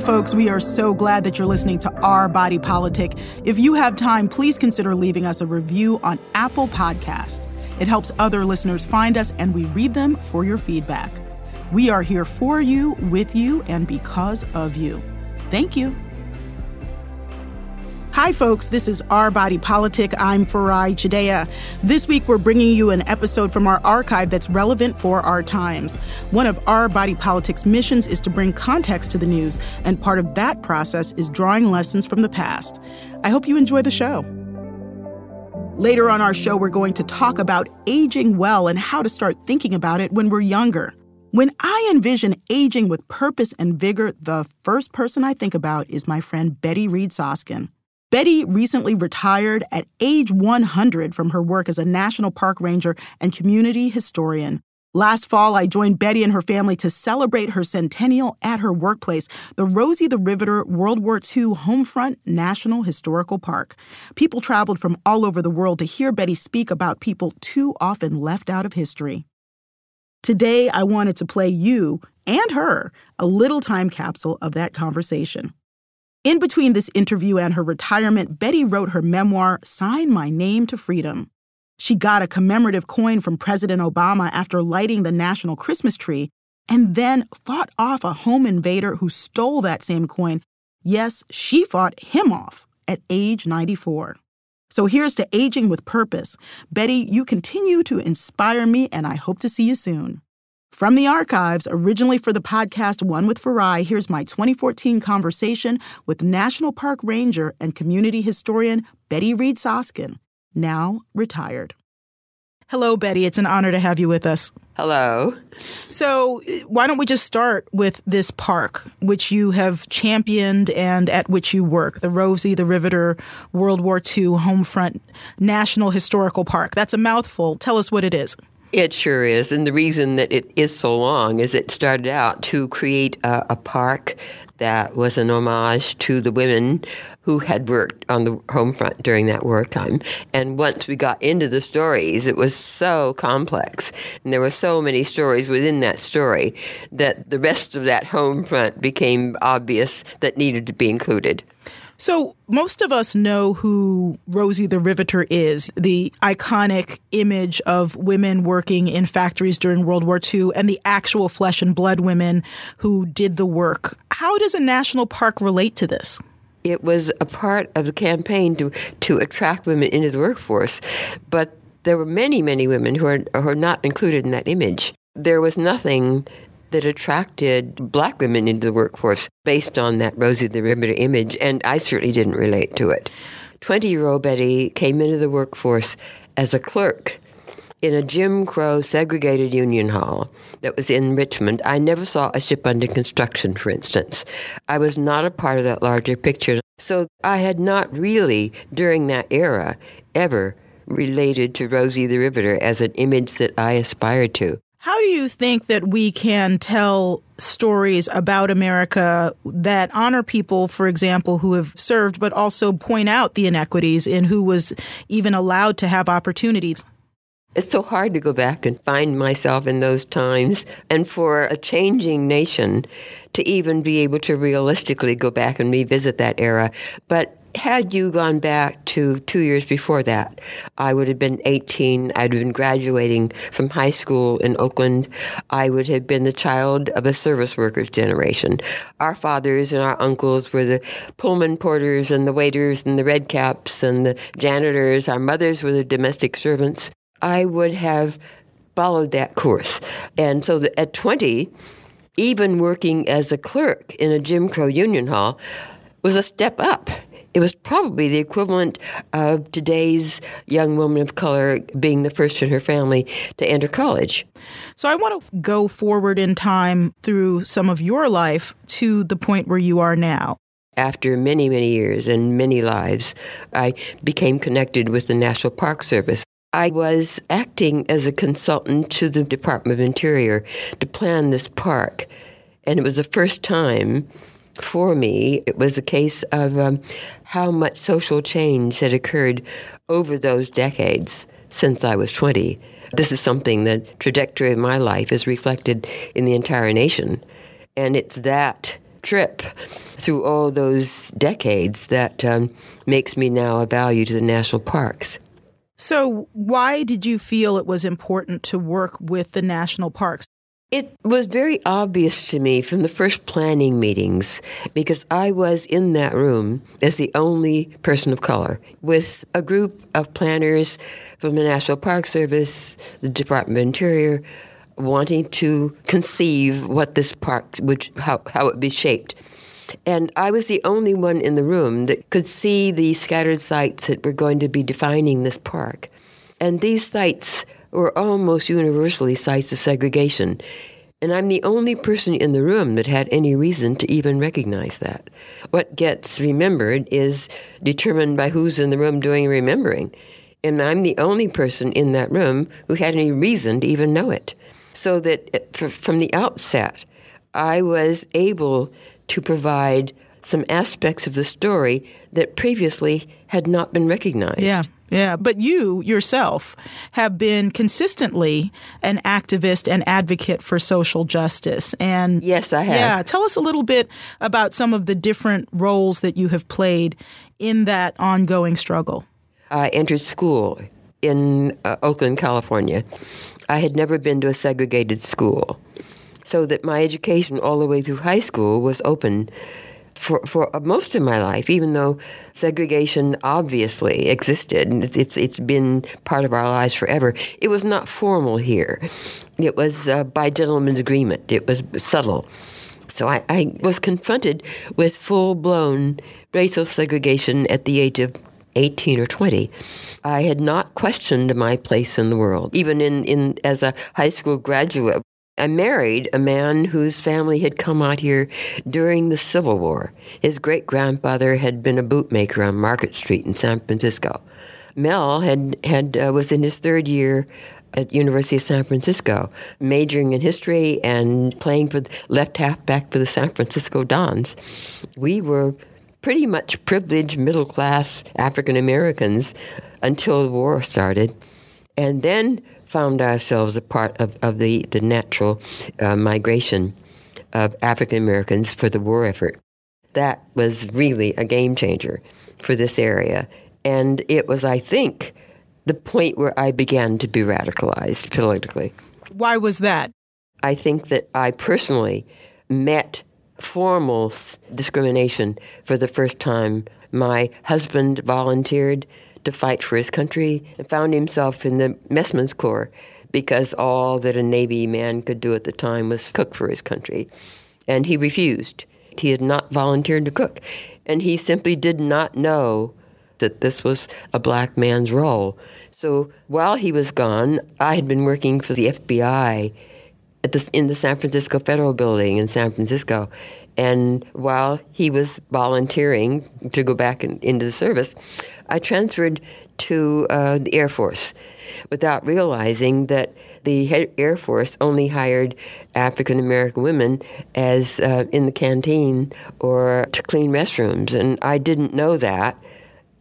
Folks. We are so glad that you're listening to Our Body Politic. If you have time, please consider leaving us a review on Apple Podcast. It helps other listeners find us, and we read them for your feedback. We are here for you, with you, and because of you. Thank you. Hi, folks. This is Our Body Politic. I'm Farai Chideya. This week, we're bringing you an episode from our archive that's relevant for our times. One of Our Body Politic's missions is to bring context to the news, and part of that process is drawing lessons from the past. I hope you enjoy the show. Later on our show, we're going to talk about aging well and how to start thinking about it when we're younger. When I envision aging with purpose and vigor, the first person I think about is my friend Betty Reed Soskin. Betty recently retired at age 100 from her work as a national park ranger and community historian. Last fall, I joined Betty and her family to celebrate her centennial at her workplace, the Rosie the Riveter World War II Homefront National Historical Park. People traveled from all over the world to hear Betty speak about people too often left out of history. Today, I wanted to play you and her a little time capsule of that conversation. In between this interview and her retirement, Betty wrote her memoir, Sign My Name to Freedom. She got a commemorative coin from President Obama after lighting the national Christmas tree, and then fought off a home invader who stole that same coin. Yes, she fought him off at age 94. So here's to aging with purpose. Betty, you continue to inspire me, and I hope to see you soon. From the archives, originally for the podcast One with Farai, here's my 2014 conversation with National Park Ranger and community historian Betty Reed Soskin, now retired. Hello, Betty. It's an honor to have you with us. Hello. So, why don't we just start with this park, which you have championed and at which you work, the Rosie the Riveter World War II Homefront National Historical Park? That's a mouthful. Tell us what it is. It sure is. And the reason that it is so long is it started out to create a, a park that was an homage to the women who had worked on the home front during that wartime. And once we got into the stories, it was so complex. And there were so many stories within that story that the rest of that home front became obvious that needed to be included. So, most of us know who Rosie the Riveter is, the iconic image of women working in factories during World War II and the actual flesh and blood women who did the work. How does a national park relate to this? It was a part of the campaign to, to attract women into the workforce, but there were many, many women who are, who are not included in that image. There was nothing that attracted black women into the workforce based on that Rosie the Riveter image, and I certainly didn't relate to it. 20 year old Betty came into the workforce as a clerk in a Jim Crow segregated union hall that was in Richmond. I never saw a ship under construction, for instance. I was not a part of that larger picture. So I had not really, during that era, ever related to Rosie the Riveter as an image that I aspired to. How do you think that we can tell stories about America that honor people, for example, who have served, but also point out the inequities in who was even allowed to have opportunities? It's so hard to go back and find myself in those times, and for a changing nation to even be able to realistically go back and revisit that era. But had you gone back to two years before that, I would have been 18. I'd been graduating from high school in Oakland. I would have been the child of a service workers generation. Our fathers and our uncles were the Pullman porters and the waiters and the red caps and the janitors. Our mothers were the domestic servants. I would have followed that course. And so at 20, even working as a clerk in a Jim Crow union hall was a step up it was probably the equivalent of today's young woman of color being the first in her family to enter college. So I want to go forward in time through some of your life to the point where you are now. After many, many years and many lives, I became connected with the National Park Service. I was acting as a consultant to the Department of Interior to plan this park. And it was the first time for me, it was a case of um, how much social change had occurred over those decades since I was 20. This is something the trajectory of my life is reflected in the entire nation. And it's that trip through all those decades that um, makes me now a value to the national parks. So, why did you feel it was important to work with the national parks? It was very obvious to me from the first planning meetings because I was in that room as the only person of color with a group of planners from the National Park Service, the Department of Interior, wanting to conceive what this park would, how, how it be shaped. And I was the only one in the room that could see the scattered sites that were going to be defining this park. And these sites were almost universally sites of segregation. And I'm the only person in the room that had any reason to even recognize that. What gets remembered is determined by who's in the room doing remembering. And I'm the only person in that room who had any reason to even know it. So that eh, from the outset, I was able to provide some aspects of the story that previously had not been recognized. Yeah. Yeah, but you yourself have been consistently an activist and advocate for social justice. And yes, I have. Yeah, tell us a little bit about some of the different roles that you have played in that ongoing struggle. I entered school in uh, Oakland, California. I had never been to a segregated school, so that my education all the way through high school was open for, for most of my life, even though segregation obviously existed, and it's, it's been part of our lives forever, it was not formal here. It was uh, by gentleman's agreement, it was subtle. So I, I was confronted with full blown racial segregation at the age of 18 or 20. I had not questioned my place in the world. Even in, in as a high school graduate, I married a man whose family had come out here during the Civil War. His great grandfather had been a bootmaker on Market Street in San Francisco. Mel had, had uh, was in his third year at University of San Francisco, majoring in history and playing for the left halfback for the San Francisco Dons. We were pretty much privileged middle class African Americans until the war started. And then found ourselves a part of, of the, the natural uh, migration of African Americans for the war effort. That was really a game changer for this area. And it was, I think, the point where I began to be radicalized politically. Why was that? I think that I personally met formal discrimination for the first time. My husband volunteered to fight for his country and found himself in the messman's corps because all that a Navy man could do at the time was cook for his country. And he refused. He had not volunteered to cook. And he simply did not know that this was a black man's role. So while he was gone, I had been working for the FBI at the, in the San Francisco Federal Building in San Francisco. And while he was volunteering to go back in, into the service, I transferred to uh, the Air Force without realizing that the Air Force only hired African American women as uh, in the canteen or to clean restrooms, and I didn't know that.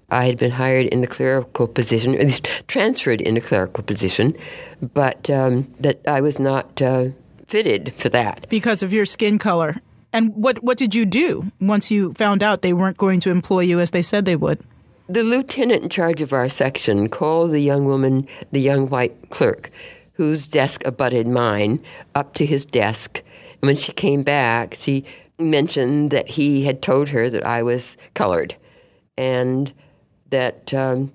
I had been hired in a clerical position, at least transferred in a clerical position, but um, that I was not uh, fitted for that because of your skin color. And what what did you do once you found out they weren't going to employ you as they said they would? The lieutenant in charge of our section called the young woman, the young white clerk, whose desk abutted mine, up to his desk. And when she came back, she mentioned that he had told her that I was colored. And that um,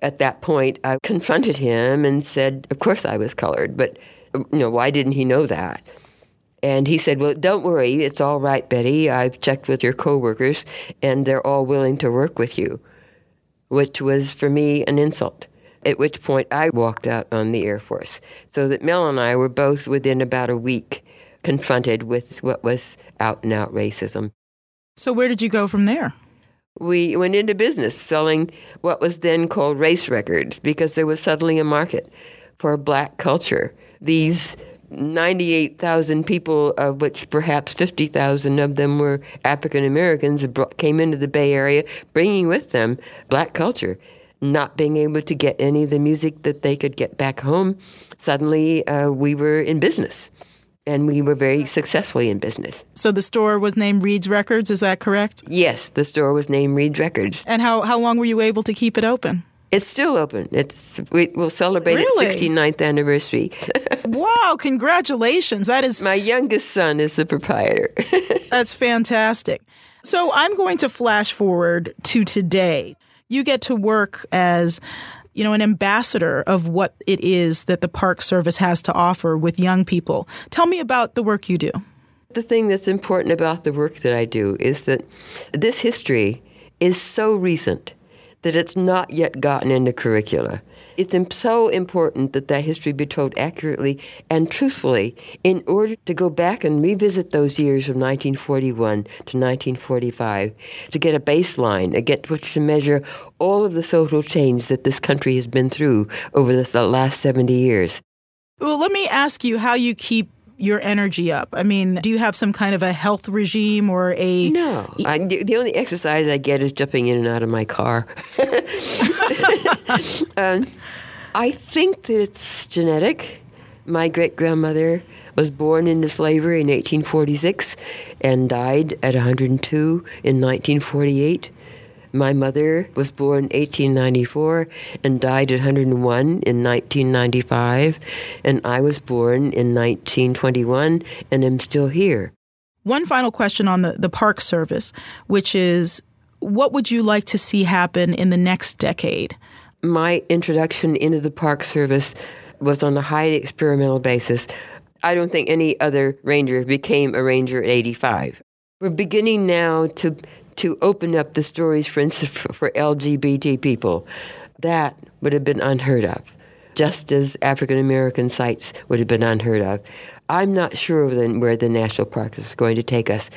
at that point, I confronted him and said, Of course I was colored, but you know, why didn't he know that? And he said, Well, don't worry, it's all right, Betty. I've checked with your coworkers, and they're all willing to work with you which was for me an insult. At which point I walked out on the Air Force. So that Mel and I were both within about a week confronted with what was out and out racism. So, where did you go from there? We went into business selling what was then called race records because there was suddenly a market for black culture. These 98,000 people, of which perhaps 50,000 of them were African Americans, came into the Bay Area, bringing with them black culture. Not being able to get any of the music that they could get back home, suddenly uh, we were in business. and we were very successfully in business. So the store was named Reed's Records, is that correct? Yes, the store was named Reed's Records. And how, how long were you able to keep it open? It's still open. It's we, will celebrate really? its 69th anniversary. wow, congratulations. That is My youngest son is the proprietor. That's fantastic. So I'm going to flash forward to today. You get to work as you know, an ambassador of what it is that the Park Service has to offer with young people. Tell me about the work you do. The thing that's important about the work that I do is that this history is so recent that it's not yet gotten into curricula. It's so important that that history be told accurately and truthfully in order to go back and revisit those years of 1941 to 1945 to get a baseline, against which to measure all of the social change that this country has been through over the last 70 years. Well, let me ask you how you keep your energy up? I mean, do you have some kind of a health regime or a. No. I, the only exercise I get is jumping in and out of my car. um, I think that it's genetic. My great grandmother was born into slavery in 1846 and died at 102 in 1948. My mother was born 1894 and died at 101 in 1995, and I was born in 1921 and am still here. One final question on the, the Park Service, which is what would you like to see happen in the next decade? My introduction into the Park Service was on a highly experimental basis. I don't think any other ranger became a ranger at 85. We're beginning now to to open up the stories, for instance, for, LGBT people. That would have been unheard of, just as African American sites would have been unheard of. I'm not sure where the national park is going to take us,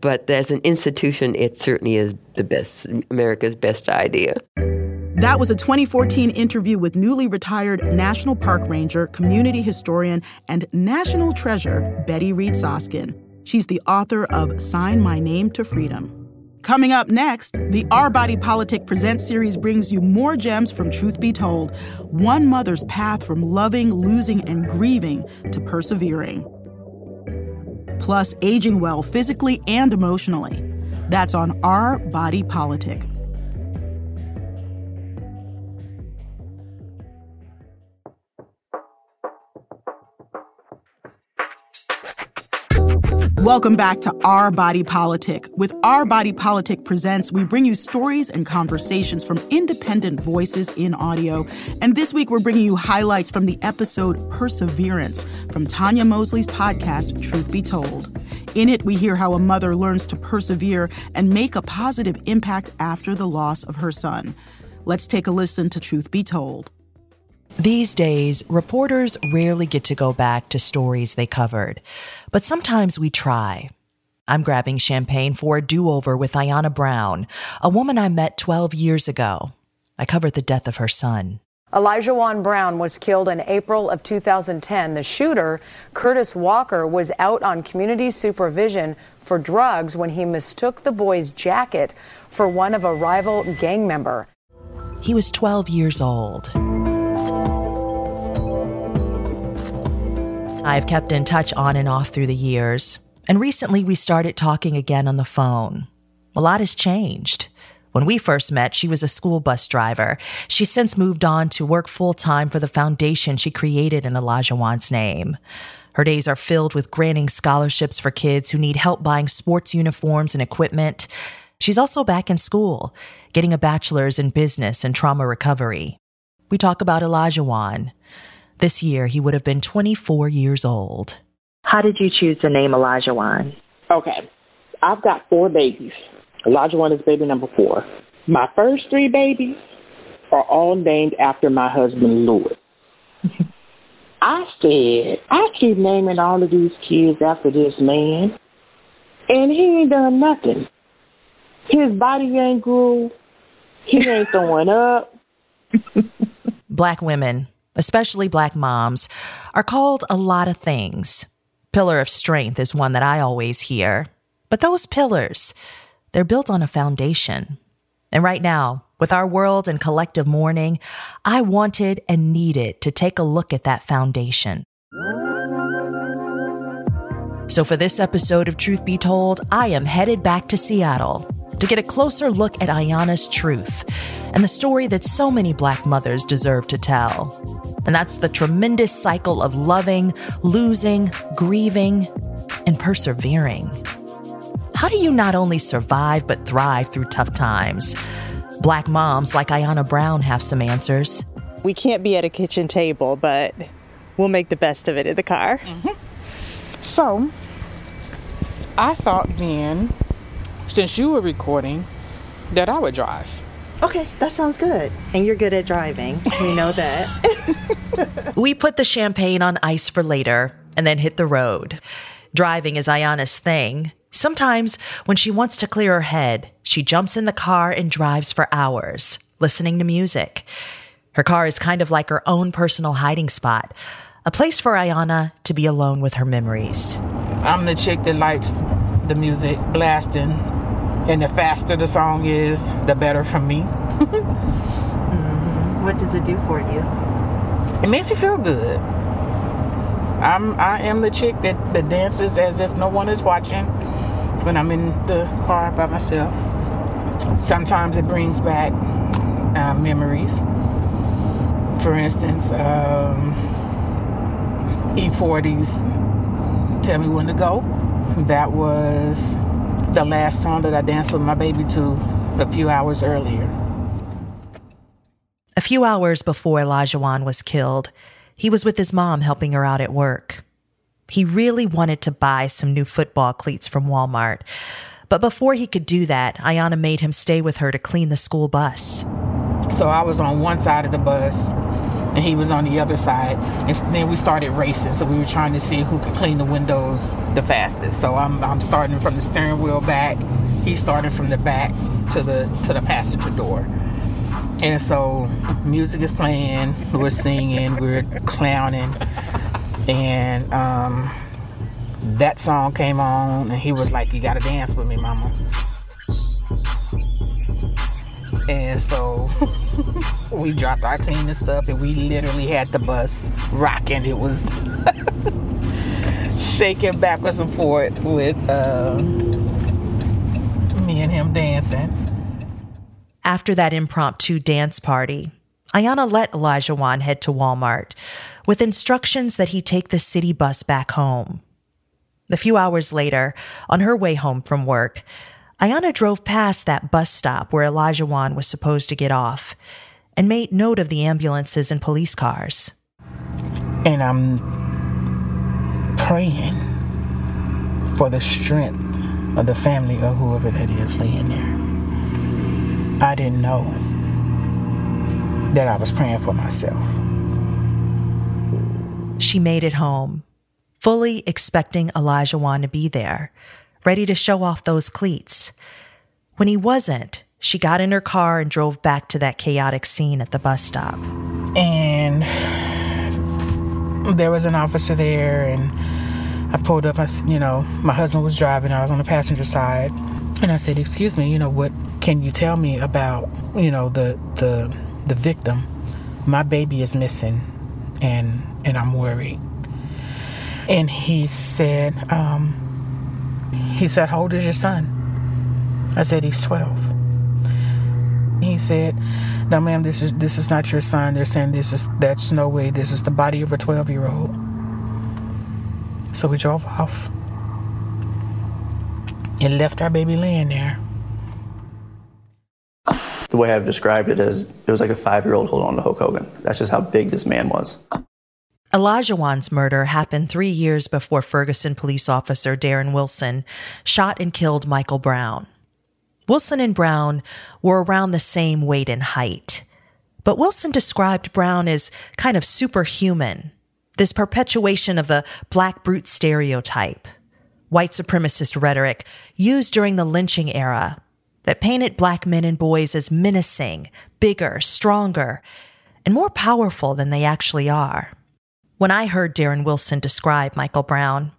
but as an institution, it certainly is the best, America's best idea. That was a 2014 interview with newly retired National Park Ranger, community historian, and national treasure Betty Reed Soskin. She's the author of Sign My Name to Freedom. Coming up next, the Our Body Politic Presents series brings you more gems from Truth Be Told one mother's path from loving, losing, and grieving to persevering. Plus, aging well physically and emotionally. That's on Our Body Politic. Welcome back to Our Body Politic. With Our Body Politic Presents, we bring you stories and conversations from independent voices in audio. And this week, we're bringing you highlights from the episode Perseverance from Tanya Mosley's podcast, Truth Be Told. In it, we hear how a mother learns to persevere and make a positive impact after the loss of her son. Let's take a listen to Truth Be Told. These days, reporters rarely get to go back to stories they covered, but sometimes we try. I'm grabbing champagne for a do over with Ayanna Brown, a woman I met 12 years ago. I covered the death of her son. Olajuwon Brown was killed in April of 2010. The shooter, Curtis Walker, was out on community supervision for drugs when he mistook the boy's jacket for one of a rival gang member. He was 12 years old. I've kept in touch on and off through the years, and recently we started talking again on the phone. A lot has changed. When we first met, she was a school bus driver. She's since moved on to work full time for the foundation she created in Olajuwon's name. Her days are filled with granting scholarships for kids who need help buying sports uniforms and equipment. She's also back in school, getting a bachelor's in business and trauma recovery. We talk about Olajuwon, this year, he would have been 24 years old. How did you choose the name Olajuwon? Okay. I've got four babies. Olajuwon is baby number four. My first three babies are all named after my husband, Louis. I said, I keep naming all of these kids after this man, and he ain't done nothing. His body ain't grew. He ain't throwing up. Black women especially black moms, are called a lot of things. Pillar of strength is one that I always hear. But those pillars, they're built on a foundation. And right now, with our world in collective mourning, I wanted and needed to take a look at that foundation. So, for this episode of Truth Be Told, I am headed back to Seattle to get a closer look at Ayanna's truth and the story that so many Black mothers deserve to tell. And that's the tremendous cycle of loving, losing, grieving, and persevering. How do you not only survive but thrive through tough times? Black moms like Ayanna Brown have some answers. We can't be at a kitchen table, but we'll make the best of it in the car. Mm-hmm. So, I thought then, since you were recording, that I would drive. Okay, that sounds good. And you're good at driving. We know that. we put the champagne on ice for later and then hit the road. Driving is Ayanna's thing. Sometimes, when she wants to clear her head, she jumps in the car and drives for hours, listening to music. Her car is kind of like her own personal hiding spot, a place for Ayanna to be alone with her memories. I'm the chick that likes the music blasting, and the faster the song is, the better for me. mm-hmm. What does it do for you? It makes me feel good. I'm I am the chick that, that dances as if no one is watching when I'm in the car by myself. Sometimes it brings back uh, memories. For instance, um, E-40's, Tell Me When to Go. That was the last song that I danced with my baby to a few hours earlier. A few hours before Olajuwon was killed, he was with his mom helping her out at work. He really wanted to buy some new football cleats from Walmart. But before he could do that, Ayanna made him stay with her to clean the school bus. So I was on one side of the bus and he was on the other side. And then we started racing. So we were trying to see who could clean the windows the fastest. So I'm, I'm starting from the steering wheel back. He started from the back to the to the passenger door. And so music is playing, we're singing, we're clowning and um, that song came on, and he was like, "You gotta dance with me, mama." And so we dropped our cleaning stuff, and we literally had the bus rocking. It was shaking backwards and forth with uh, me and him dancing. After that impromptu dance party, Ayanna let Olajuwon head to Walmart with instructions that he take the city bus back home. A few hours later, on her way home from work, Ayanna drove past that bus stop where Olajuwon was supposed to get off and made note of the ambulances and police cars. And I'm praying for the strength of the family or whoever that is laying there. I didn't know that I was praying for myself. She made it home, fully expecting Olajuwon to be there, ready to show off those cleats. When he wasn't, she got in her car and drove back to that chaotic scene at the bus stop. And there was an officer there, and I pulled up. I you know, my husband was driving, I was on the passenger side. And I said, "Excuse me, you know, what can you tell me about, you know, the the the victim, my baby is missing and and I'm worried. And he said, um, he said, How old is your son? I said, He's 12. He said, No, ma'am, this is this is not your son. They're saying this is that's no way. This is the body of a 12 year old. So we drove off and left our baby laying there the way I've described it is it was like a five year old holding on to Hulk Hogan. That's just how big this man was. Olajuwon's murder happened three years before Ferguson police officer Darren Wilson shot and killed Michael Brown. Wilson and Brown were around the same weight and height, but Wilson described Brown as kind of superhuman, this perpetuation of the black brute stereotype, white supremacist rhetoric used during the lynching era that painted black men and boys as menacing, bigger, stronger, and more powerful than they actually are. When I heard Darren Wilson describe Michael Brown,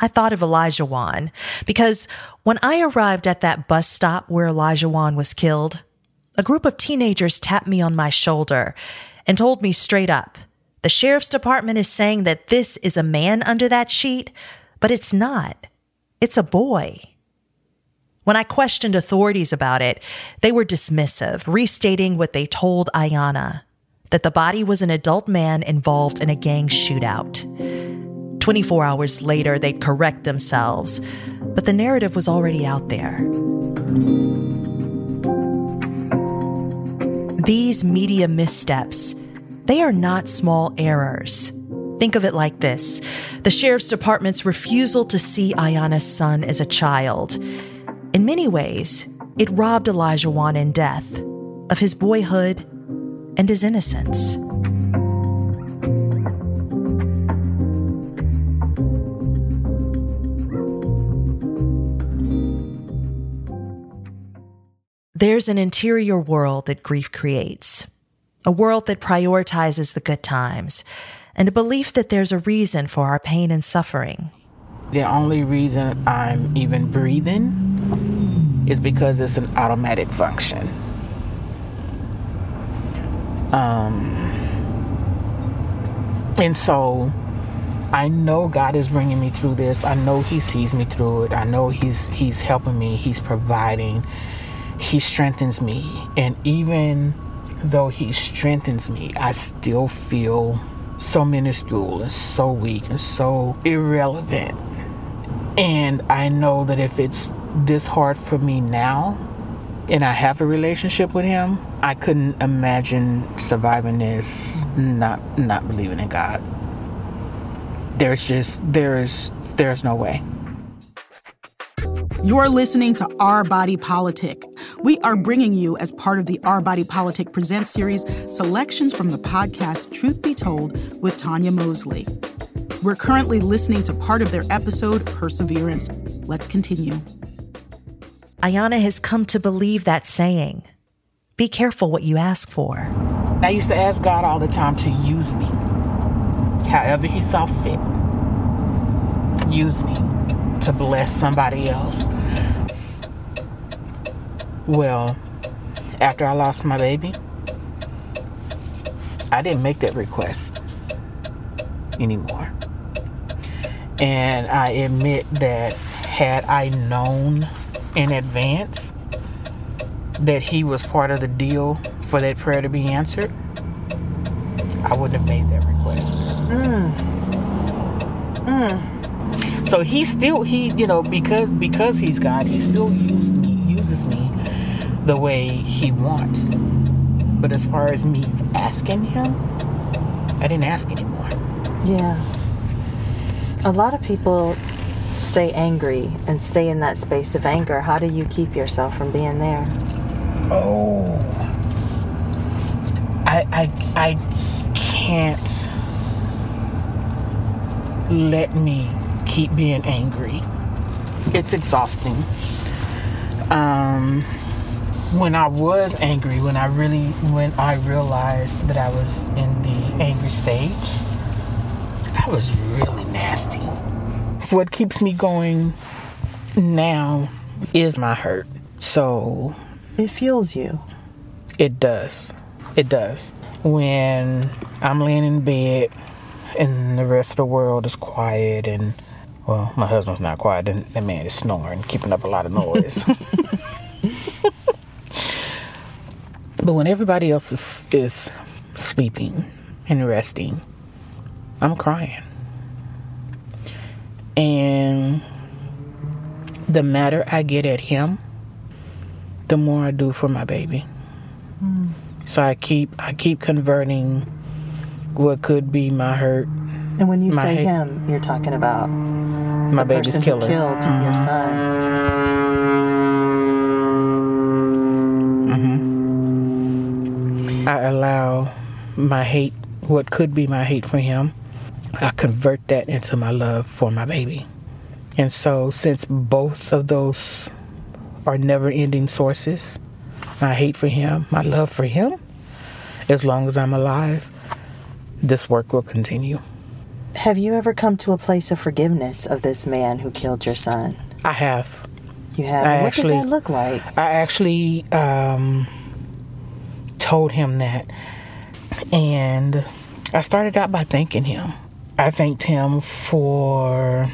I thought of Olajuwon because when I arrived at that bus stop where Olajuwon was killed, a group of teenagers tapped me on my shoulder and told me straight up, the sheriff's department is saying that this is a man under that sheet, But it's not. It's a boy. When I questioned authorities about it, they were dismissive, restating what they told Ayanna that the body was an adult man involved in a gang shootout. 24 hours later, they'd correct themselves, but the narrative was already out there. These media missteps, they are not small errors. Think of it like this the sheriff's department's refusal to see Ayanna's son as a child. In many ways, it robbed Olajuwon in death of his boyhood and his innocence. There's an interior world that grief creates, a world that prioritizes the good times, and a belief that there's a reason for our pain and suffering. The only reason I'm even breathing is because it's an automatic function. Um, and so I know God is bringing me through this. I know He sees me through it. I know He's He's helping me. He's providing. He strengthens me. And even though He strengthens me, I still feel so minuscule and so weak and so irrelevant. And I know that if it's this hard for me now, and I have a relationship with him, I couldn't imagine surviving this not not believing in God. There's just there's there's no way. You're listening to Our Body Politic. We are bringing you, as part of the Our Body Politic Present series, selections from the podcast Truth Be Told with Tanya Mosley. We're currently listening to part of their episode, Perseverance. Let's continue. Ayanna has come to believe that saying be careful what you ask for. I used to ask God all the time to use me, however He saw fit. Use me to bless somebody else. Well, after I lost my baby, I didn't make that request anymore. And I admit that had I known in advance that he was part of the deal for that prayer to be answered, I wouldn't have made that request. Mm. Mm. So he still he you know because because he's God, he still uses me uses me the way he wants. But as far as me asking him, I didn't ask anymore. Yeah. A lot of people stay angry and stay in that space of anger. How do you keep yourself from being there? Oh. I I I can't let me keep being angry. It's exhausting. Um when I was angry, when I really when I realized that I was in the angry stage, that was really nasty. What keeps me going now is my hurt. So it fuels you. It does. It does. When I'm laying in bed and the rest of the world is quiet and well, my husband's not quiet. and That man is snoring, keeping up a lot of noise. but when everybody else is, is sleeping and resting, I'm crying. And the madder I get at him, the more I do for my baby. Mm. So I keep I keep converting what could be my hurt. And when you say hate, him, you're talking about my baby's killer. killed mm-hmm. your son. Mm-hmm. I allow my hate, what could be my hate for him, I convert that into my love for my baby. And so, since both of those are never ending sources, my hate for him, my love for him, as long as I'm alive, this work will continue. Have you ever come to a place of forgiveness of this man who killed your son? I have. You have? I what actually, does that look like? I actually um, told him that. And I started out by thanking him. I thanked him for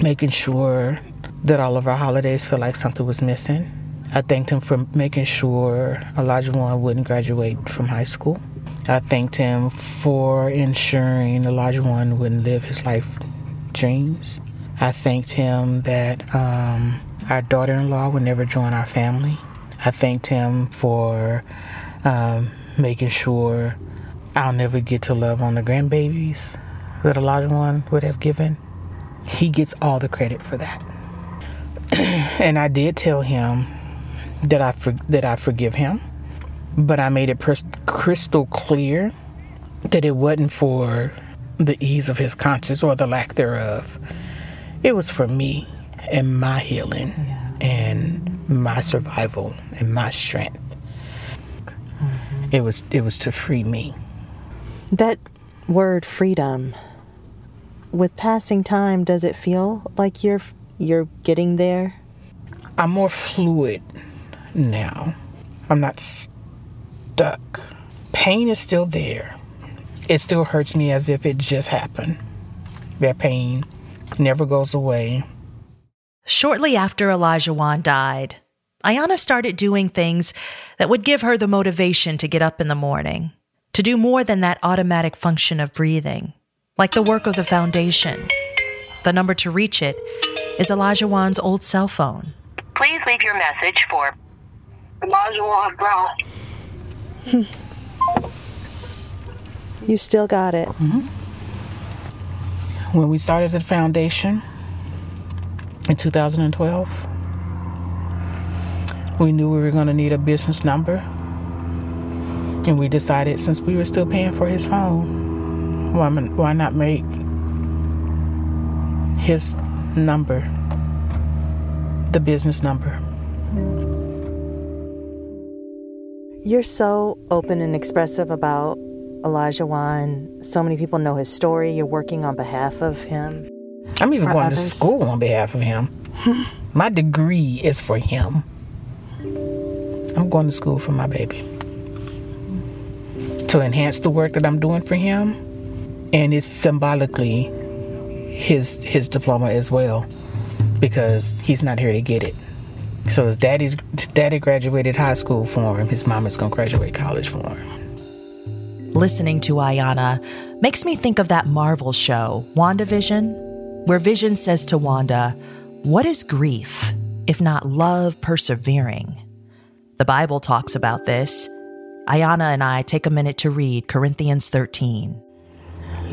making sure that all of our holidays feel like something was missing. I thanked him for making sure Olajuwon wouldn't graduate from high school. I thanked him for ensuring Olajuwon wouldn't live his life dreams. I thanked him that um, our daughter in law would never join our family. I thanked him for um, making sure I'll never get to love on the grandbabies that Olajuwon would have given. He gets all the credit for that. and I did tell him that I for, that I forgive him, but I made it crystal clear that it wasn't for the ease of his conscience or the lack thereof. It was for me and my healing yeah. and my survival and my strength. Mm-hmm. It was it was to free me. That word freedom with passing time does it feel like you're you're getting there? I'm more fluid now. I'm not stuck. Pain is still there. It still hurts me as if it just happened. That pain never goes away. Shortly after Olajuwon died, Ayanna started doing things that would give her the motivation to get up in the morning, to do more than that automatic function of breathing, like the work of the foundation. The number to reach it is Olajuwon's old cell phone. Please leave your message for Olajuwon Brown. You still got it. Mm-hmm. When we started the foundation, in 2012. We knew we were going to need a business number. And we decided since we were still paying for his phone, why, why not make his number the business number? You're so open and expressive about Olajuwon. So many people know his story. You're working on behalf of him. I'm even going others. to school on behalf of him. my degree is for him. I'm going to school for my baby. To enhance the work that I'm doing for him, and it's symbolically his his diploma as well, because he's not here to get it. So his daddy's daddy graduated high school for him. His mom is gonna graduate college for him. Listening to Ayanna makes me think of that Marvel show, WandaVision, where Vision says to Wanda, What is grief if not love persevering? The Bible talks about this. Ayanna and I take a minute to read Corinthians 13.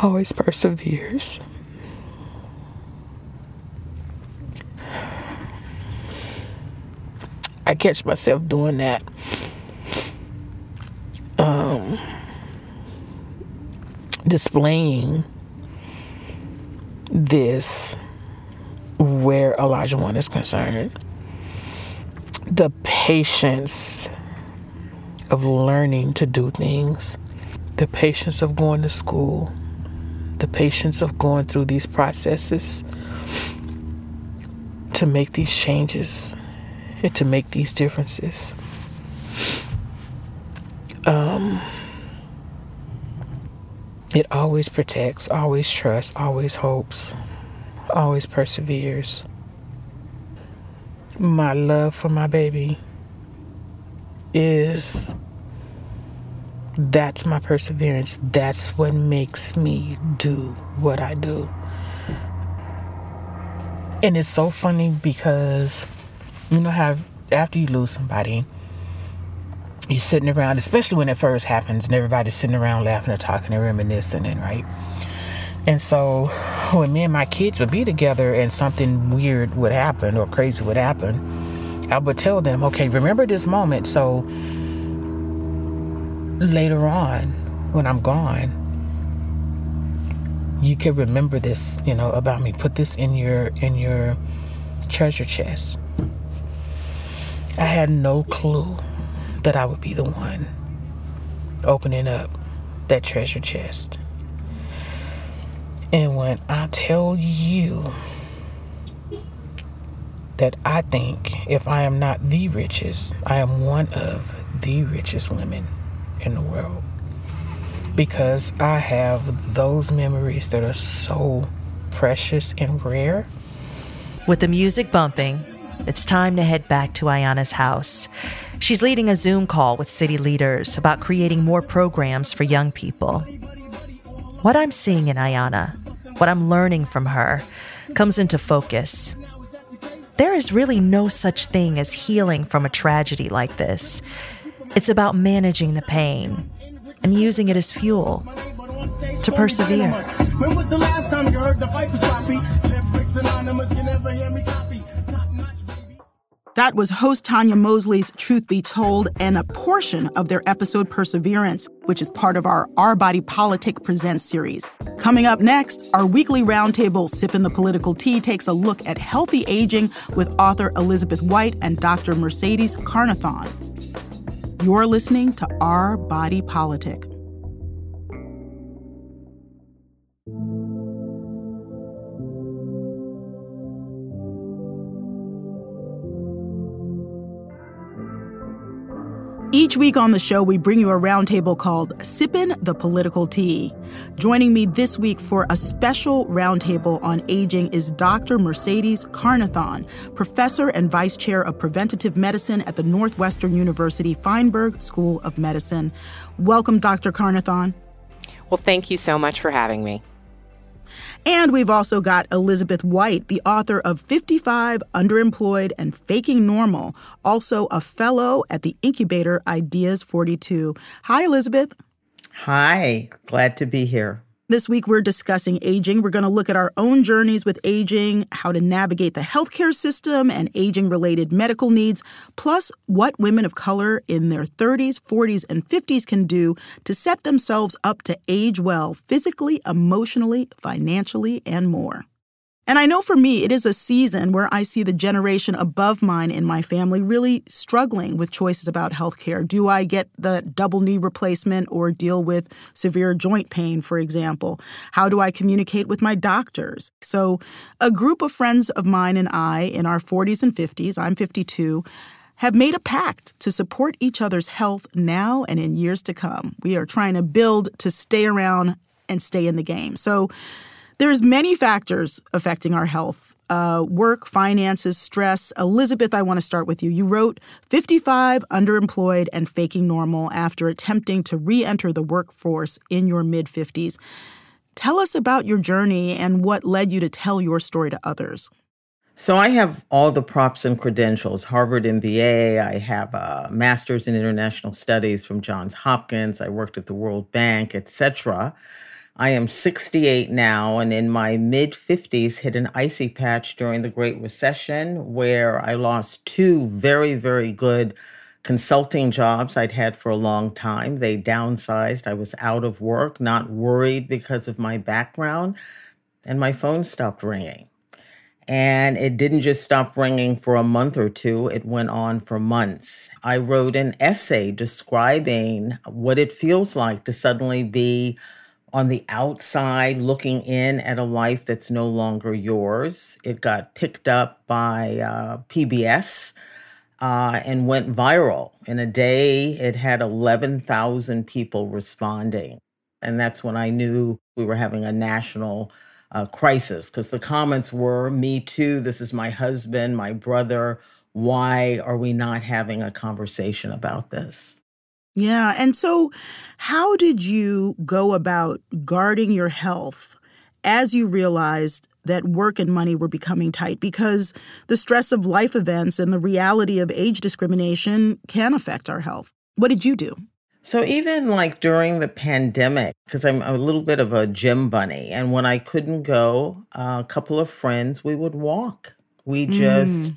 Always perseveres. I catch myself doing that um, displaying this where Olajuwon is concerned. The patience of learning to do things, the patience of going to school, the patience of going through these processes to make these changes and to make these differences um, it always protects, always trusts, always hopes, always perseveres. My love for my baby is that's my perseverance. That's what makes me do what I do. And it's so funny because you know how after you lose somebody, you're sitting around, especially when it first happens, and everybody's sitting around laughing and talking and reminiscing, and right. And so, when me and my kids would be together, and something weird would happen or crazy would happen, I would tell them, "Okay, remember this moment." So later on, when I'm gone, you can remember this, you know, about me. Put this in your in your treasure chest. I had no clue that I would be the one opening up that treasure chest. And when I tell you that I think if I am not the richest, I am one of the richest women in the world. Because I have those memories that are so precious and rare. With the music bumping, it's time to head back to Ayanna's house. She's leading a Zoom call with city leaders about creating more programs for young people. What I'm seeing in Ayanna, what I'm learning from her, comes into focus. There is really no such thing as healing from a tragedy like this. It's about managing the pain and using it as fuel to persevere. When was the last time you heard the fight was sloppy? Anonymous, you never hear me copy. That was host Tanya Mosley's Truth Be Told and a portion of their episode Perseverance, which is part of our Our Body Politic Presents series. Coming up next, our weekly roundtable Sipping the Political Tea takes a look at healthy aging with author Elizabeth White and Dr. Mercedes Carnethon. You're listening to Our Body Politic. Each week on the show, we bring you a roundtable called Sippin' the Political Tea. Joining me this week for a special roundtable on aging is Dr. Mercedes Carnethon, professor and vice chair of preventative medicine at the Northwestern University Feinberg School of Medicine. Welcome, Dr. Carnethon. Well, thank you so much for having me. And we've also got Elizabeth White, the author of 55 Underemployed and Faking Normal, also a fellow at the incubator Ideas 42. Hi, Elizabeth. Hi, glad to be here. This week, we're discussing aging. We're going to look at our own journeys with aging, how to navigate the healthcare system and aging related medical needs, plus what women of color in their 30s, 40s, and 50s can do to set themselves up to age well physically, emotionally, financially, and more. And I know for me, it is a season where I see the generation above mine in my family really struggling with choices about healthcare. Do I get the double knee replacement or deal with severe joint pain, for example? How do I communicate with my doctors? So, a group of friends of mine and I in our 40s and 50s, I'm 52, have made a pact to support each other's health now and in years to come. We are trying to build to stay around and stay in the game. So, there's many factors affecting our health. Uh, work, finances, stress. Elizabeth, I want to start with you. You wrote 55 underemployed and faking normal after attempting to re enter the workforce in your mid 50s. Tell us about your journey and what led you to tell your story to others. So, I have all the props and credentials Harvard MBA, I have a master's in international studies from Johns Hopkins, I worked at the World Bank, etc. I am 68 now, and in my mid 50s, hit an icy patch during the Great Recession where I lost two very, very good consulting jobs I'd had for a long time. They downsized. I was out of work, not worried because of my background, and my phone stopped ringing. And it didn't just stop ringing for a month or two, it went on for months. I wrote an essay describing what it feels like to suddenly be on the outside looking in at a life that's no longer yours. It got picked up by uh, PBS uh, and went viral. In a day, it had 11,000 people responding. And that's when I knew we were having a national uh, crisis because the comments were, Me too, this is my husband, my brother. Why are we not having a conversation about this? Yeah. And so, how did you go about guarding your health as you realized that work and money were becoming tight? Because the stress of life events and the reality of age discrimination can affect our health. What did you do? So, even like during the pandemic, because I'm a little bit of a gym bunny, and when I couldn't go, a couple of friends, we would walk. We just. Mm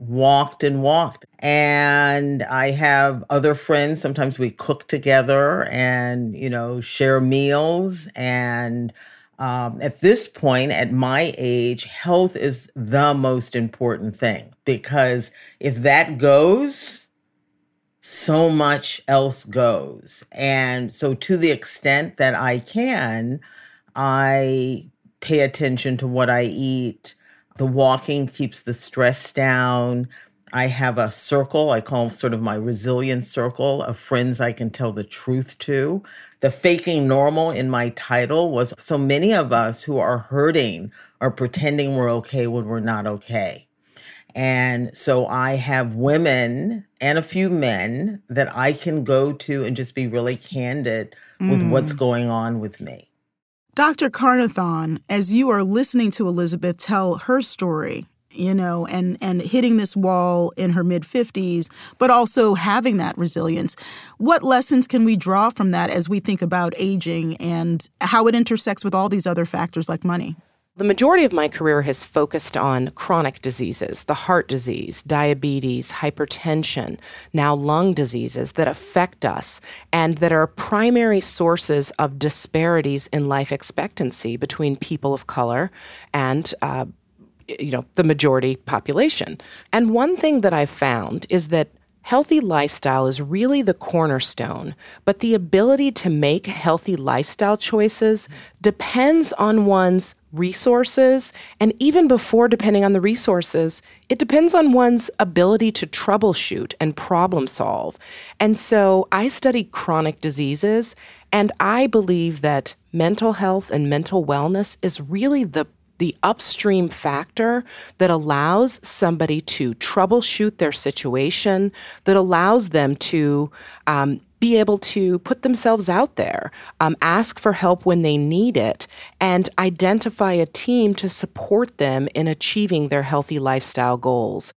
walked and walked. And I have other friends. Sometimes we cook together and, you know, share meals. And Um, at this point, at my age, health is the most important thing because if that goes, so much else goes. And so, to the extent that I can, I pay attention to what I eat. The walking keeps the stress down. I have a circle, I call sort of my resilience circle of friends I can tell the truth to. The faking normal in my title was so many of us who are hurting are pretending we're okay when we're not okay. And so I have women and a few men that I can go to and just be really candid mm. with what's mm. going on with me. Dr. Carnethon, as you are listening to Elizabeth tell her story, you know, and and hitting this wall in her mid 50s, but also having that resilience. What lessons can we draw from that as we think about aging and how it intersects with all these other factors like money? The majority of my career has focused on chronic diseases, the heart disease, diabetes, hypertension, now lung diseases that affect us and that are primary sources of disparities in life expectancy between people of color and uh, you know, the majority population. And one thing that I've found is that healthy lifestyle is really the cornerstone, but the ability to make healthy lifestyle choices depends on one's resources. And even before depending on the resources, it depends on one's ability to troubleshoot and problem solve. And so I study chronic diseases, and I believe that mental health and mental wellness is really the the upstream factor that allows somebody to troubleshoot their situation, that allows them to um, be able to put themselves out there, um, ask for help when they need it, and identify a team to support them in achieving their healthy lifestyle goals.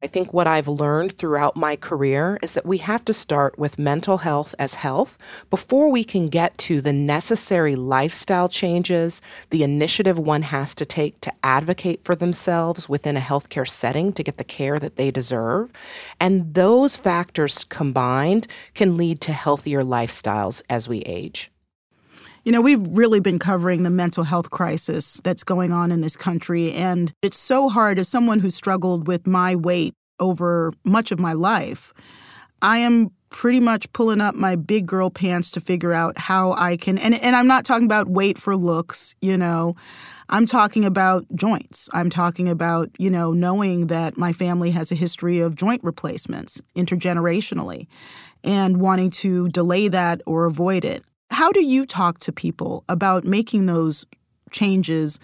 I think what I've learned throughout my career is that we have to start with mental health as health before we can get to the necessary lifestyle changes, the initiative one has to take to advocate for themselves within a healthcare setting to get the care that they deserve. And those factors combined can lead to healthier lifestyles as we age. You know, we've really been covering the mental health crisis that's going on in this country. And it's so hard as someone who struggled with my weight over much of my life. I am pretty much pulling up my big girl pants to figure out how I can and and I'm not talking about weight for looks, you know. I'm talking about joints. I'm talking about, you know, knowing that my family has a history of joint replacements intergenerationally and wanting to delay that or avoid it. How do you talk to people about making those changes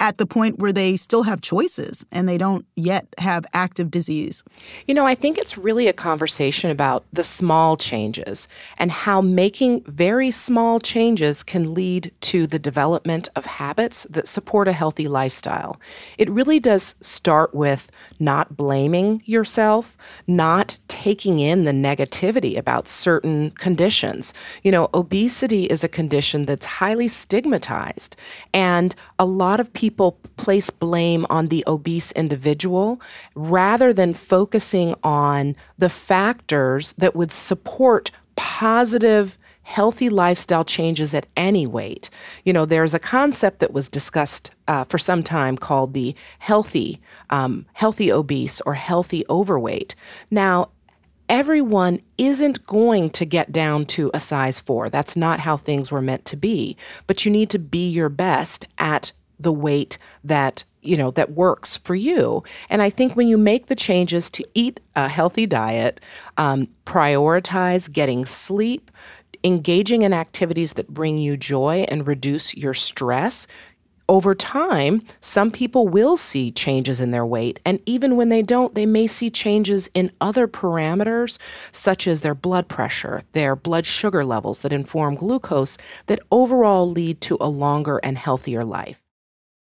at the point where they still have choices and they don't yet have active disease? You know, I think it's really a conversation about the small changes and how making very small changes can lead to the development of habits that support a healthy lifestyle. It really does start with not blaming yourself, not taking in the negativity about certain conditions. You know, obesity is a condition that's highly stigmatized, and a lot of people people place blame on the obese individual rather than focusing on the factors that would support positive healthy lifestyle changes at any weight. You know, there's a concept that was discussed uh, for some time called the healthy, um, healthy obese or healthy overweight. Now, everyone isn't going to get down to a size four. That's not how things were meant to be. But you need to be your best at the weight that you know that works for you and i think when you make the changes to eat a healthy diet um, prioritize getting sleep engaging in activities that bring you joy and reduce your stress over time, some people will see changes in their weight. And even when they don't, they may see changes in other parameters, such as their blood pressure, their blood sugar levels that inform glucose, that overall lead to a longer and healthier life.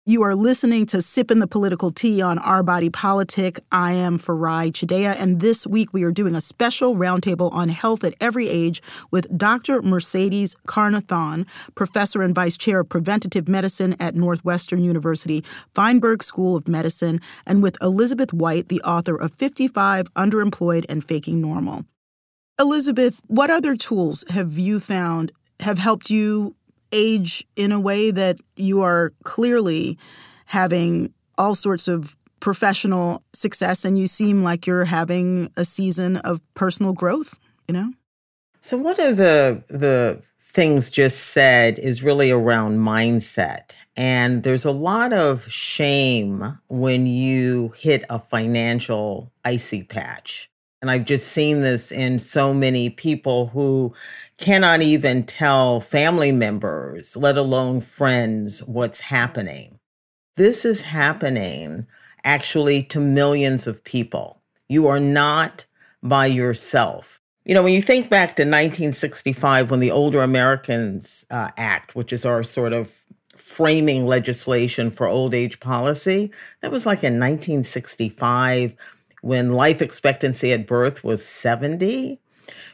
You are listening to Sipping the Political Tea on Our Body Politic. I am Farai Chideya, and this week we are doing a special roundtable on health at every age with Dr. Mercedes Carnethon, professor and vice chair of preventative medicine at Northwestern University Feinberg School of Medicine, and with Elizabeth White, the author of 55 Underemployed and Faking Normal. Elizabeth, what other tools have you found have helped you age in a way that you are clearly having all sorts of professional success and you seem like you're having a season of personal growth, you know? So one of the the things just said is really around mindset. And there's a lot of shame when you hit a financial icy patch. And I've just seen this in so many people who cannot even tell family members, let alone friends, what's happening. This is happening actually to millions of people. You are not by yourself. You know, when you think back to 1965, when the Older Americans uh, Act, which is our sort of framing legislation for old age policy, that was like in 1965 when life expectancy at birth was 70.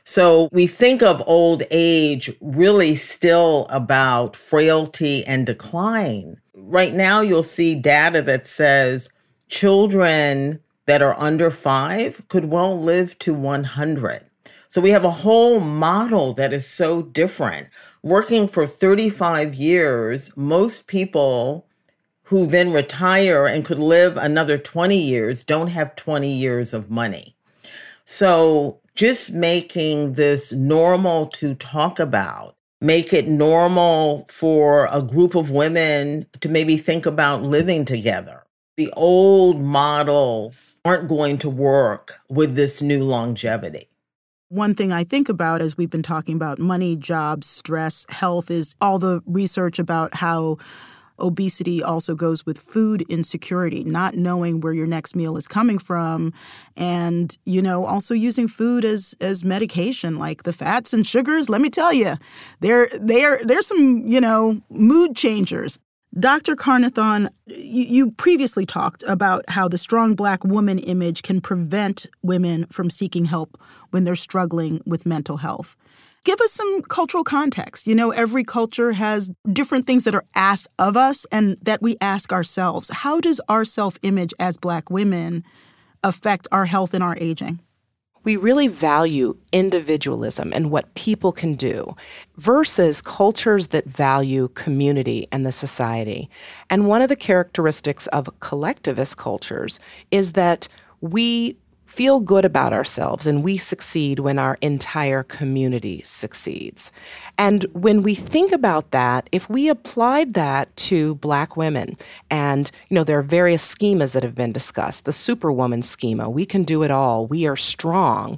So we think of old age really still about frailty and decline. Right now, you'll see data that says children that are under five could well live to 100. So we have a whole model that is so different. Working for 35 years, most people who then retire and could live another 20 years don't have 20 years of money. So just making this normal to talk about, make it normal for a group of women to maybe think about living together. The old models aren't going to work with this new longevity. One thing I think about as we've been talking about money, jobs, stress, health is all the research about how obesity also goes with food insecurity, not knowing where your next meal is coming from and you know also using food as as medication like the fats and sugars, let me tell you. There there there's some, you know, mood changers. Dr. Carnethon, you previously talked about how the strong black woman image can prevent women from seeking help when they're struggling with mental health. Give us some cultural context. You know, every culture has different things that are asked of us and that we ask ourselves. How does our self image as black women affect our health and our aging? we really value individualism and what people can do versus cultures that value community and the society. And one of the characteristics of collectivist cultures is that we feel good about ourselves and we succeed when our entire community succeeds. And when we think about that, if we applied that to black women, and you know, there are various schemas that have been discussed, the superwoman schema, we can do it all, we are strong.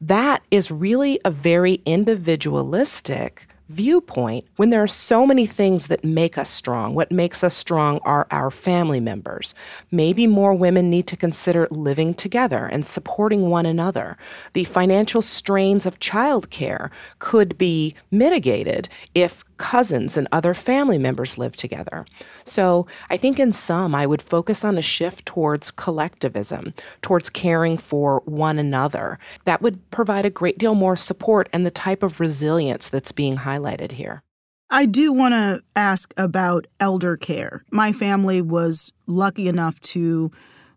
That is really a very individualistic viewpoint when there are so many things that make us strong. What makes us strong are our family members. Maybe more women need to consider living together and supporting one another. The financial strains of childcare could be mitigated if cousins and other family members live together. So I think in some, I would focus on a shift towards collectivism, towards caring for one another. That would provide a great deal more support and the type of resilience that's being highlighted here. I do want to ask about elder care. My family was lucky enough to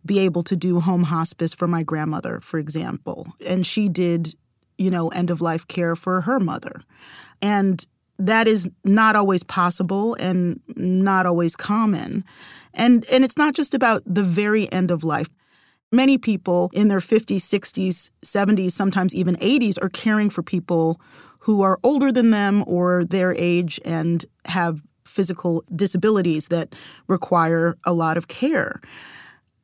be able to do home hospice for my grandmother, for example, and she did, you know, end of life care for her mother. And that is not always possible and not always common. And and it's not just about the very end of life. Many people in their 50s, 60s, 70s, sometimes even 80s are caring for people who are older than them or their age and have physical disabilities that require a lot of care.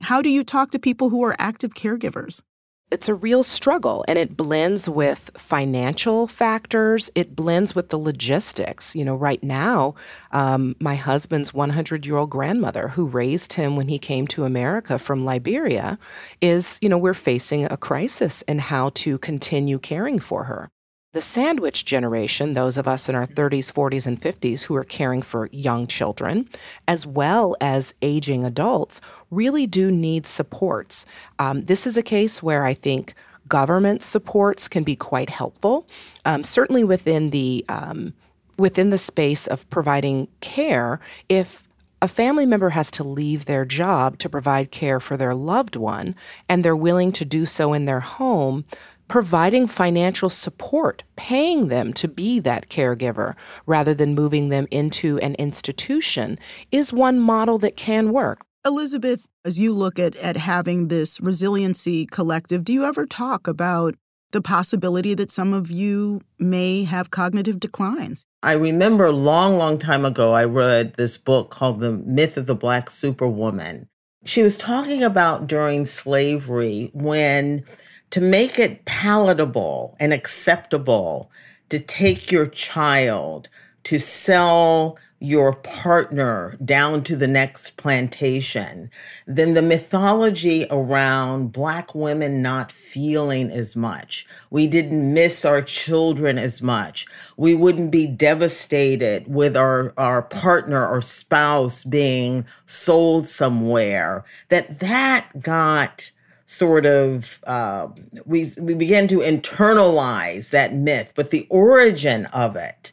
How do you talk to people who are active caregivers? It's a real struggle and it blends with financial factors. It blends with the logistics. You know right now um, my husband's 100 year old grandmother who raised him when he came to america from liberia is you know we're facing a crisis in how to continue caring for her the sandwich generation, those of us in our 30s, 40s, and 50s who are caring for young children, as well as aging adults, really do need supports. Um, this is a case where I think government supports can be quite helpful, um, certainly within the um, within the space of providing care. If a family member has to leave their job to provide care for their loved one, and they're willing to do so in their home, providing financial support, paying them to be that caregiver rather than moving them into an institution is one model that can work. Elizabeth, as you look at, at having this resiliency collective, do you ever talk about the possibility that some of you may have cognitive declines? I remember a long, long time ago, I read this book called The Myth of the Black Superwoman. She was talking about during slavery when to make it palatable and acceptable to take your child to sell your partner down to the next plantation, then the mythology around Black women not feeling as much. We didn't miss our children as much. We wouldn't be devastated with our, our partner or spouse being sold somewhere. That that got sort of uh, we we began to internalize that myth, but the origin of it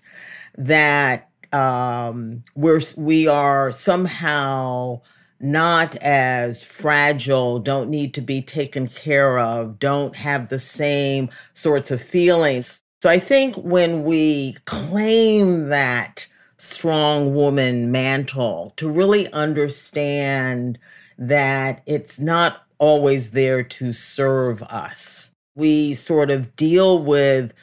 that um, we're we are somehow not as fragile, don't need to be taken care of, don't have the same sorts of feelings. So I think when we claim that strong woman mantle to really understand that it's not always there to serve us. We sort of deal with,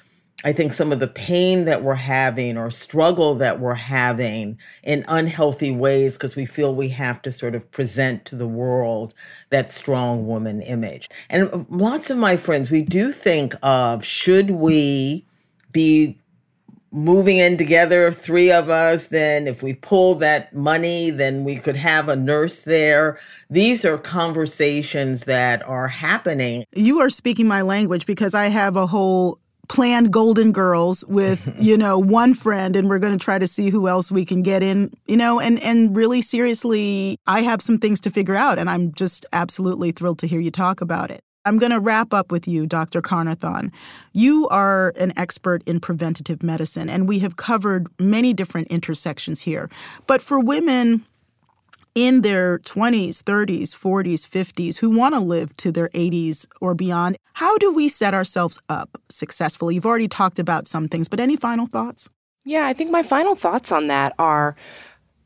I think, some of the pain that we're having or struggle that we're having in unhealthy ways because we feel we have to sort of present to the world that strong woman image. And lots of my friends, we do think of should we be moving in together, three of us, then if we pull that money, then we could have a nurse there. These are conversations that are happening. You are speaking my language because I have a whole planned golden girls with you know one friend and we're going to try to see who else we can get in you know and and really seriously i have some things to figure out and i'm just absolutely thrilled to hear you talk about it I'm going to wrap up with you, Dr. Carnethon. You are an expert in preventative medicine, and we have covered many different intersections here. But for women in their 20s, 30s, 40s, 50s who want to live to their 80s or beyond, how do we set ourselves up successfully? You've already talked about some things, but any final thoughts? Yeah, I think my final thoughts on that are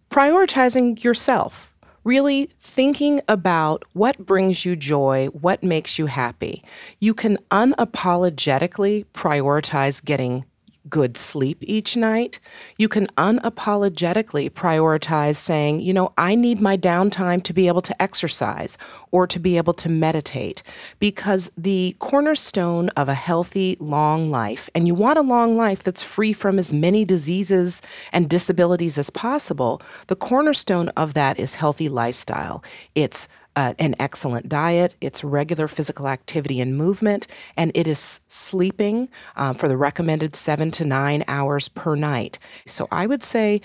prioritizing yourself really thinking about what brings you joy, what makes you happy. You can unapologetically prioritize getting good sleep each night, you can unapologetically prioritize saying, you know, I need my downtime to be able to exercise or to be able to meditate. Because the cornerstone of a healthy, long life, and you want a long life that's free from as many diseases and disabilities as possible, the cornerstone of that is healthy lifestyle. It's uh, an excellent diet, it's regular physical activity and movement, and it is sleeping uh, for the recommended seven to nine hours per night. So I would say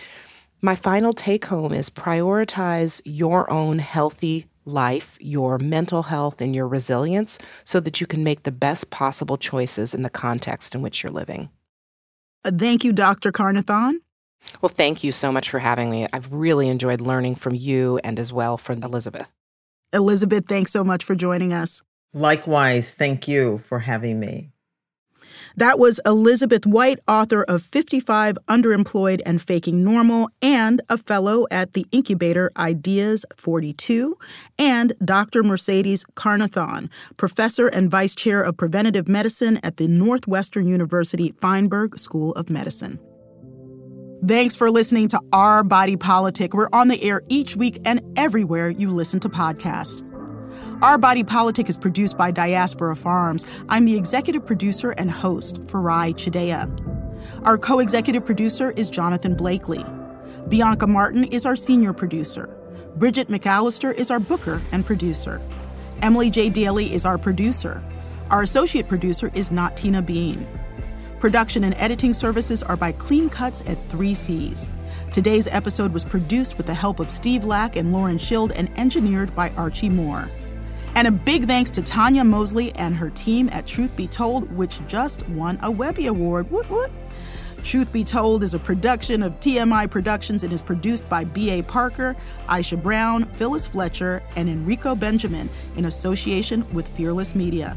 my final take home is prioritize your own healthy life, your mental health, and your resilience so that you can make the best possible choices in the context in which you're living. Uh, thank you, Dr. Carnethon. Well, thank you so much for having me. I've really enjoyed learning from you and as well from Elizabeth. Elizabeth, thanks so much for joining us. Likewise, thank you for having me. That was Elizabeth White, author of 55 Underemployed and Faking Normal, and a fellow at the incubator Ideas 42, and Dr. Mercedes Carnethon, professor and vice chair of preventative medicine at the Northwestern University Feinberg School of Medicine. Thanks for listening to Our Body Politic. We're on the air each week and everywhere you listen to podcasts. Our Body Politic is produced by Diaspora Farms. I'm the executive producer and host, Farai Chideya. Our co executive producer is Jonathan Blakely. Bianca Martin is our senior producer. Bridget McAllister is our booker and producer. Emily J. Daly is our producer. Our associate producer is Not Tina Bean. Production and editing services are by Clean Cuts at 3Cs. Today's episode was produced with the help of Steve Lack and Lauren Schild and engineered by Archie Moore. And a big thanks to Tanya Mosley and her team at Truth Be Told, which just won a Webby Award. Woot woot! Truth Be Told is a production of TMI Productions and is produced by B.A. Parker, Aisha Brown, Phyllis Fletcher, and Enrico Benjamin in association with Fearless Media.